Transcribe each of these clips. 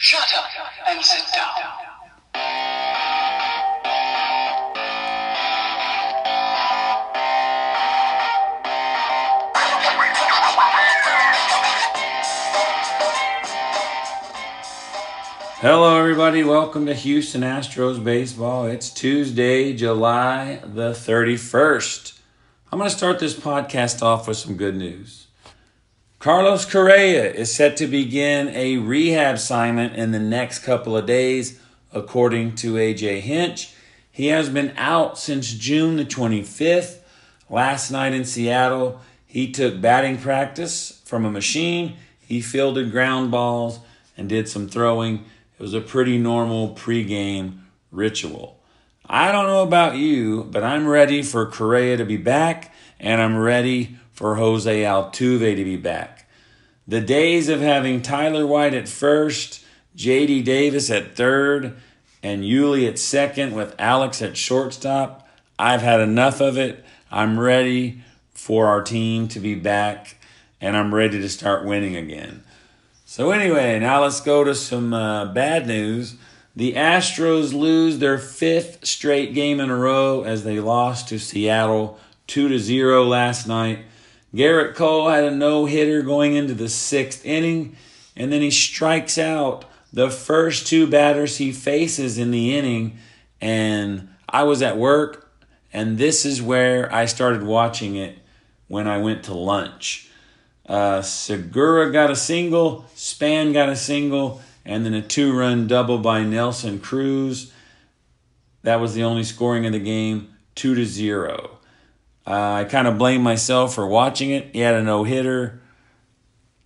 Shut up and sit down. Hello, everybody. Welcome to Houston Astros Baseball. It's Tuesday, July the 31st. I'm going to start this podcast off with some good news. Carlos Correa is set to begin a rehab assignment in the next couple of days, according to AJ Hinch. He has been out since June the 25th. Last night in Seattle, he took batting practice from a machine. He fielded ground balls and did some throwing. It was a pretty normal pregame ritual. I don't know about you, but I'm ready for Correa to be back, and I'm ready for Jose Altuve to be back. The days of having Tyler White at first, JD Davis at third, and Yuli at second with Alex at shortstop, I've had enough of it. I'm ready for our team to be back, and I'm ready to start winning again. So, anyway, now let's go to some uh, bad news. The Astros lose their fifth straight game in a row as they lost to Seattle 2 to 0 last night. Gerrit Cole had a no hitter going into the sixth inning, and then he strikes out the first two batters he faces in the inning. And I was at work, and this is where I started watching it when I went to lunch. Uh, Segura got a single, Span got a single, and then a two run double by Nelson Cruz. That was the only scoring of the game, 2 to 0. Uh, I kind of blame myself for watching it. He had a no hitter.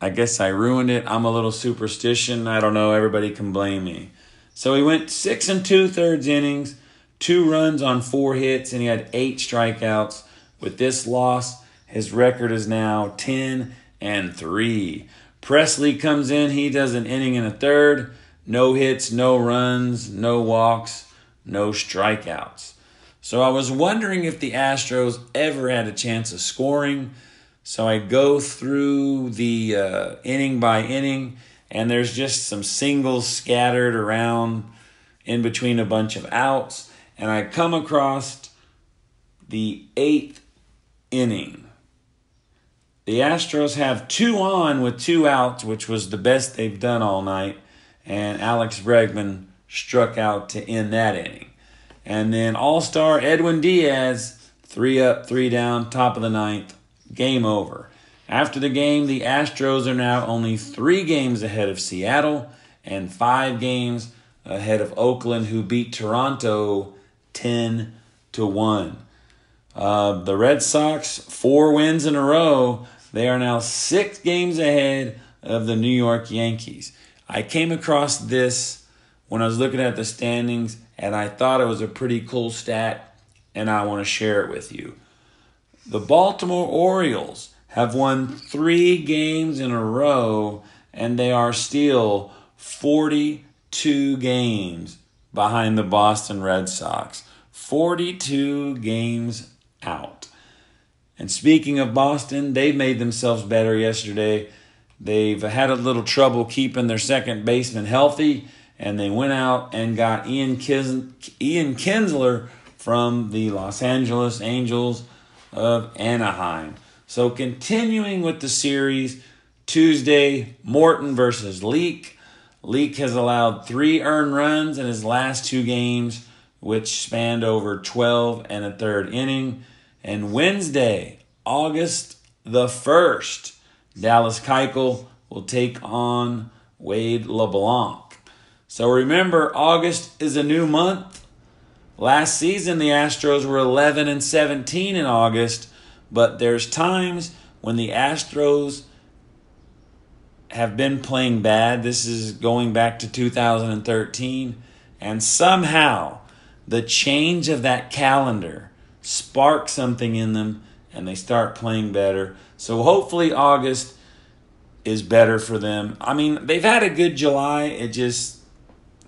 I guess I ruined it. I'm a little superstition. I don't know. Everybody can blame me. So he went six and two thirds innings, two runs on four hits, and he had eight strikeouts. With this loss, his record is now 10 and three. Pressly comes in. He does an inning and a third. No hits, no runs, no walks, no strikeouts. So I was wondering if the Astros ever had a chance of scoring. So I go through the uh, inning by inning, and there's just some singles scattered around in between a bunch of outs. And I come across the eighth inning. The Astros have two on with two outs, which was the best they've done all night. And Alex Bregman struck out to end that inning. And then All Star Edwin Diaz, three up, three down, top of the ninth, game over. After the game, the Astros are now only three games ahead of Seattle and five games ahead of Oakland, who beat Toronto 10 to 1. Uh, the Red Sox, four wins in a row. They are now six games ahead of the New York Yankees. I came across this when I was looking at the standings, and I thought it was a pretty cool stat, and I want to share it with you. The Baltimore Orioles have won three games in a row, and they are still 42 games behind the Boston Red Sox. 42 games out. And speaking of Boston, they made themselves better yesterday. They've had a little trouble keeping their second baseman healthy, and they went out and got Ian, Kis- Ian Kinsler from the Los Angeles Angels of Anaheim. So, continuing with the series, Tuesday, Morton versus Leake. Leake has allowed three earned runs in his last two games, which spanned over 12 and a third inning. And Wednesday, August the 1st, Dallas Keuchel will take on Wade LeBlanc. So remember, August is a new month. Last season, the Astros were 11 and 17 in August, but there's times when the Astros have been playing bad. This is going back to 2013. And somehow the change of that calendar sparks something in them and they start playing better. So hopefully August is better for them. I mean, they've had a good July. It just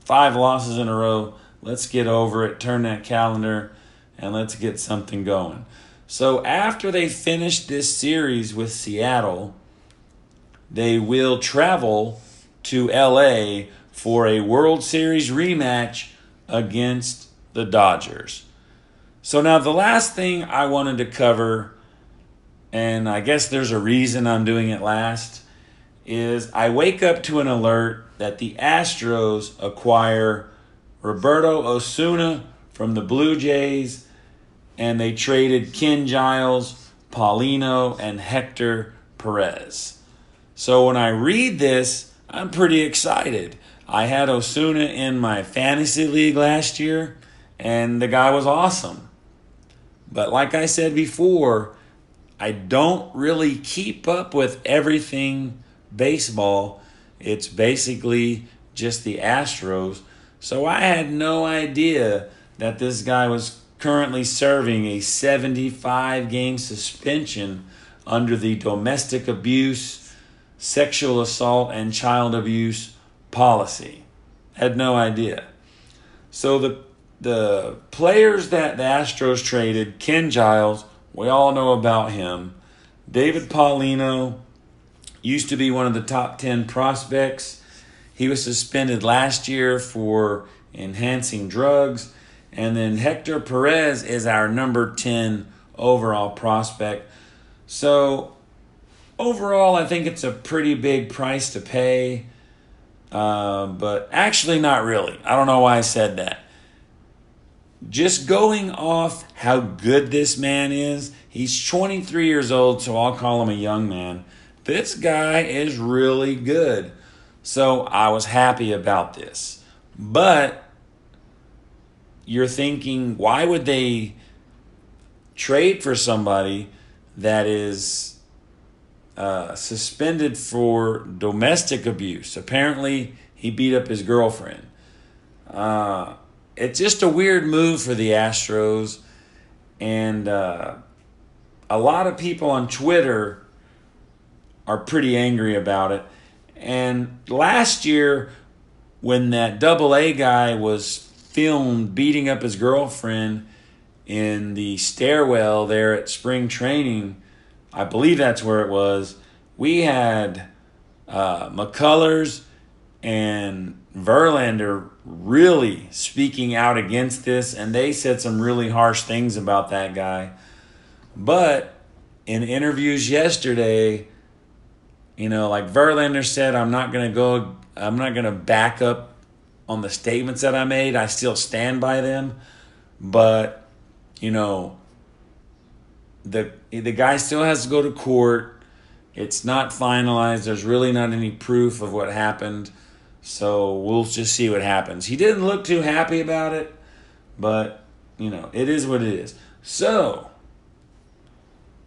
five losses in a row. Let's get over it, turn that calendar, and let's get something going. So after they finish this series with Seattle, they will travel to LA for a World Series rematch against the Dodgers. So, now the last thing I wanted to cover, and I guess there's a reason I'm doing it last, is I wake up to an alert that the Astros acquire Roberto Osuna from the Blue Jays, and they traded Ken Giles, Paulino, and Hector Perez. So when I read this, I'm pretty excited. I had Osuna in my fantasy league last year, and the guy was awesome. But like I said before, I don't really keep up with everything baseball. It's basically just the Astros. So I had no idea that this guy was currently serving a 75 game suspension under the domestic abuse sexual assault and child abuse policy. Had no idea. So the the players that the Astros traded, Ken Giles, we all know about him. David Paulino used to be one of the top 10 prospects. He was suspended last year for enhancing drugs. And then Hector Perez is our number 10 overall prospect. So overall, I think it's a pretty big price to pay. Uh, but actually, not really. I don't know why I said that. Just going off how good this man is, he's 23 years old, so I'll call him a young man. This guy is really good. So I was happy about this. But you're thinking, why would they trade for somebody that is uh, suspended for domestic abuse. Apparently, he beat up his girlfriend. Uh, it's just a weird move for the Astros, and uh, a lot of people on Twitter are pretty angry about it. And last year, when that double A guy was filmed beating up his girlfriend in the stairwell there at spring training, I believe that's where it was. We had uh, McCullers and Verlander really speaking out against this, and they said some really harsh things about that guy. But in interviews yesterday, you know, like Verlander said, I'm not going to go, I'm not going to back up on the statements that I made. I still stand by them. But, you know, the the guy still has to go to court. It's not finalized. There's really not any proof of what happened. So we'll just see what happens. He didn't look too happy about it, but you know, it is what it is. So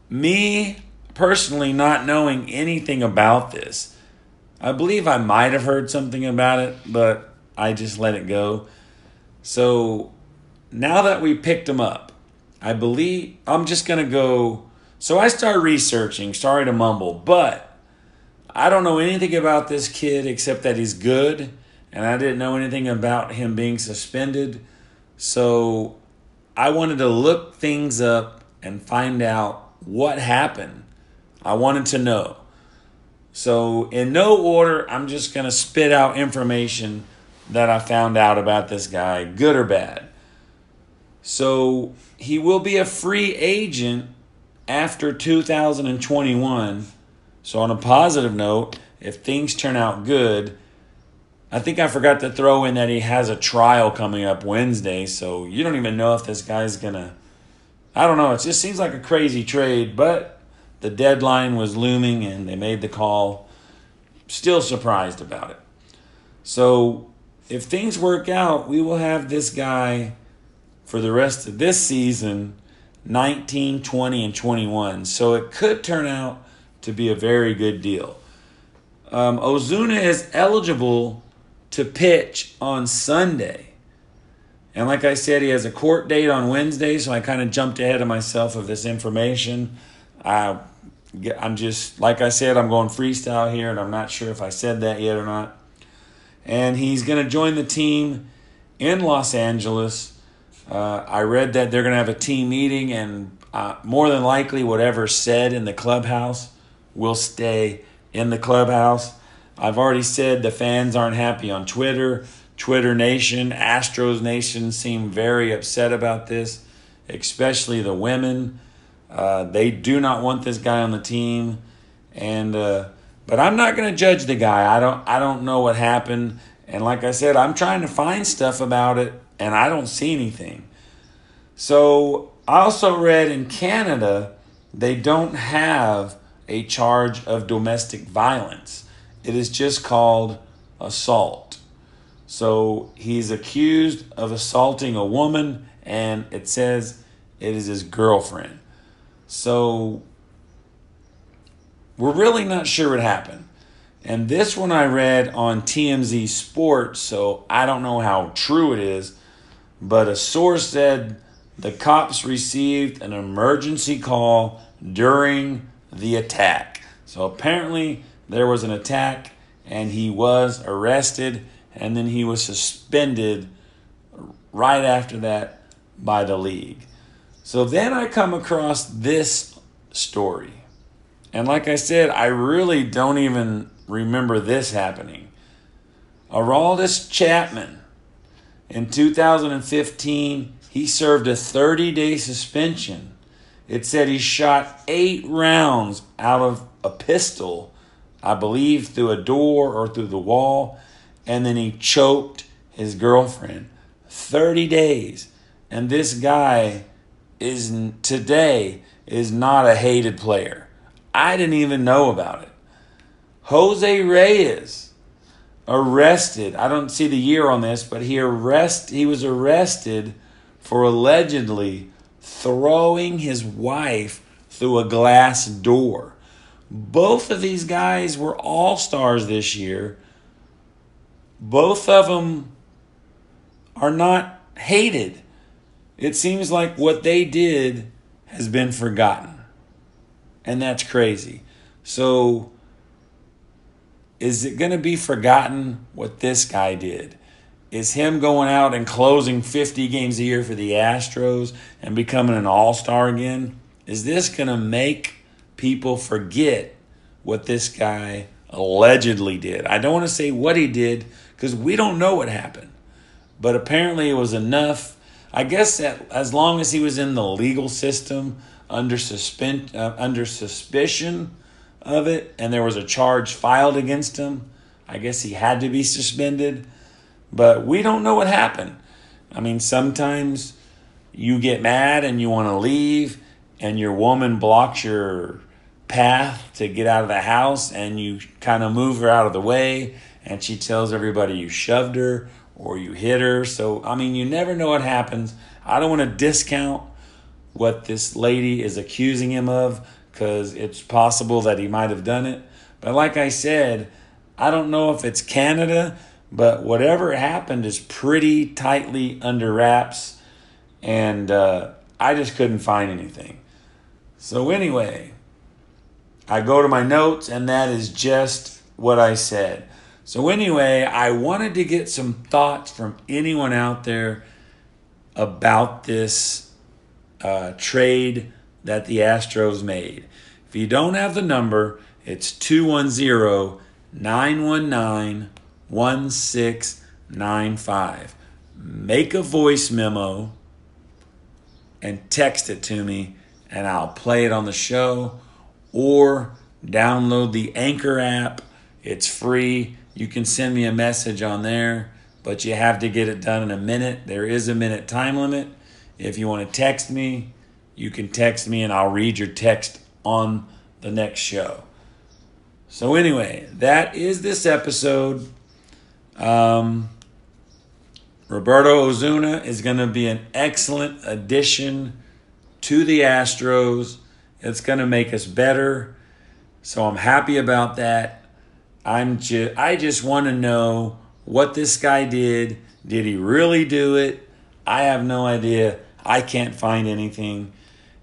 me personally not knowing anything about this, I believe I might have heard something about it, but I just let it go. So now that we picked him up, I believe I'm just going to go. So I start researching. Sorry to mumble, but I don't know anything about this kid except that he's good, and I didn't know anything about him being suspended. So I wanted to look things up and find out what happened. I wanted to know. So, in no order, I'm just going to spit out information that I found out about this guy, good or bad. So, he will be a free agent after 2021. So, on a positive note, if things turn out good, I think I forgot to throw in that he has a trial coming up Wednesday, so you don't even know if this guy's gonna. I don't know. It just seems like a crazy trade, but the deadline was looming and they made the call. Still surprised about it. So if things work out, we will have this guy for the rest of this season 19, 20, and 21. So it could turn out to be a very good deal. Um, Osuna is eligible to pitch on Sunday. And like I said, he has a court date on Wednesday, so I kind of jumped ahead of myself of this information. I, I'm just, like I said, I'm going freestyle here, and I'm not sure if I said that yet or not. And he's going to join the team in Los Angeles. Uh, I read that they're going to have a team meeting, and uh, more than likely, whatever's said in the clubhouse will stay in the clubhouse. I've already said the fans aren't happy on Twitter. Twitter Nation, Astros Nation seem very upset about this, especially the women. Uh, they do not want this guy on the team, and uh, but I'm not going to judge the guy. I don't I don't know what happened, and like I said, I'm trying to find stuff about it, and I don't see anything. So I also read in Canada they don't have a charge of domestic violence. It is just called assault. So he's accused of assaulting a woman, and it says it is his girlfriend. So we're really not sure what happened. And this one I read on TMZ Sports, so I don't know how true it is, but a source said the cops received an emergency call during the attack. So apparently there was an attack and he was arrested and then he was suspended right after that by the league. So then I come across this story. And like I said, I really don't even remember this happening. Aroldis Chapman, in 2015, he served a 30 day suspension. It said he shot eight rounds out of a pistol I believe through a door or through the wall, and then he choked his girlfriend. 30 days. And this guy is today is not a hated player. I didn't even know about it. Jose Reyes arrested. I don't see the year on this, but he arrest he was arrested for allegedly throwing his wife through a glass door. Both of these guys were all stars this year. Both of them are not hated. It seems like what they did has been forgotten. And that's crazy. So, is it going to be forgotten what this guy did? Is him going out and closing 50 games a year for the Astros and becoming an all star again? Is this going to make people forget what this guy allegedly did. I don't want to say what he did because we don't know what happened. But apparently it was enough. I guess that as long as he was in the legal system under suspend uh, under suspicion of it and there was a charge filed against him, I guess he had to be suspended. But we don't know what happened. I mean, sometimes you get mad and you want to leave and your woman blocks your path to get out of the house and you kind of move her out of the way and she tells everybody you shoved her or you hit her. So, I mean, you never know what happens. I don't want to discount what this lady is accusing him of because it's possible that he might have done it. But like I said, I don't know if it's Canada, but whatever happened is pretty tightly under wraps. And uh, I just couldn't find anything. So, anyway, I go to my notes, and that is just what I said. So, anyway, I wanted to get some thoughts from anyone out there about this uh, trade that the Astros made. If you don't have the number, it's 210 919 1695. Make a voice memo and text it to me, and I'll play it on the show or download the Anchor app. It's free. You can send me a message on there, but you have to get it done in a minute. There is a minute time limit. If you want to text me, you can text me and I'll read your text on the next show. So, anyway, that is this episode. Um, Roberto Osuna is going to be an excellent addition to the Astros. It's going to make us better. So I'm happy about that. I'm just I just want to know what this guy did. Did he really do it? I have no idea. I can't find anything.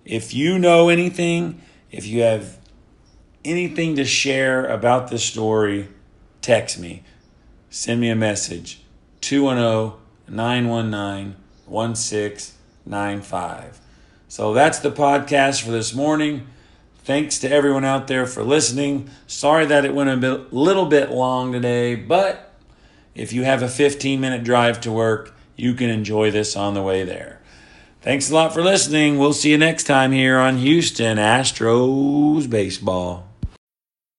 If you know anything, if you have anything to share about this story, text me. Send me a message. 210 919 1695. So that's the podcast for this morning. Thanks to everyone out there for listening. Sorry that it went a bit, little bit long today, but if you have a 15 minute drive to work, you can enjoy this on the way there. Thanks a lot for listening. We'll see you next time here on Houston Astros Baseball.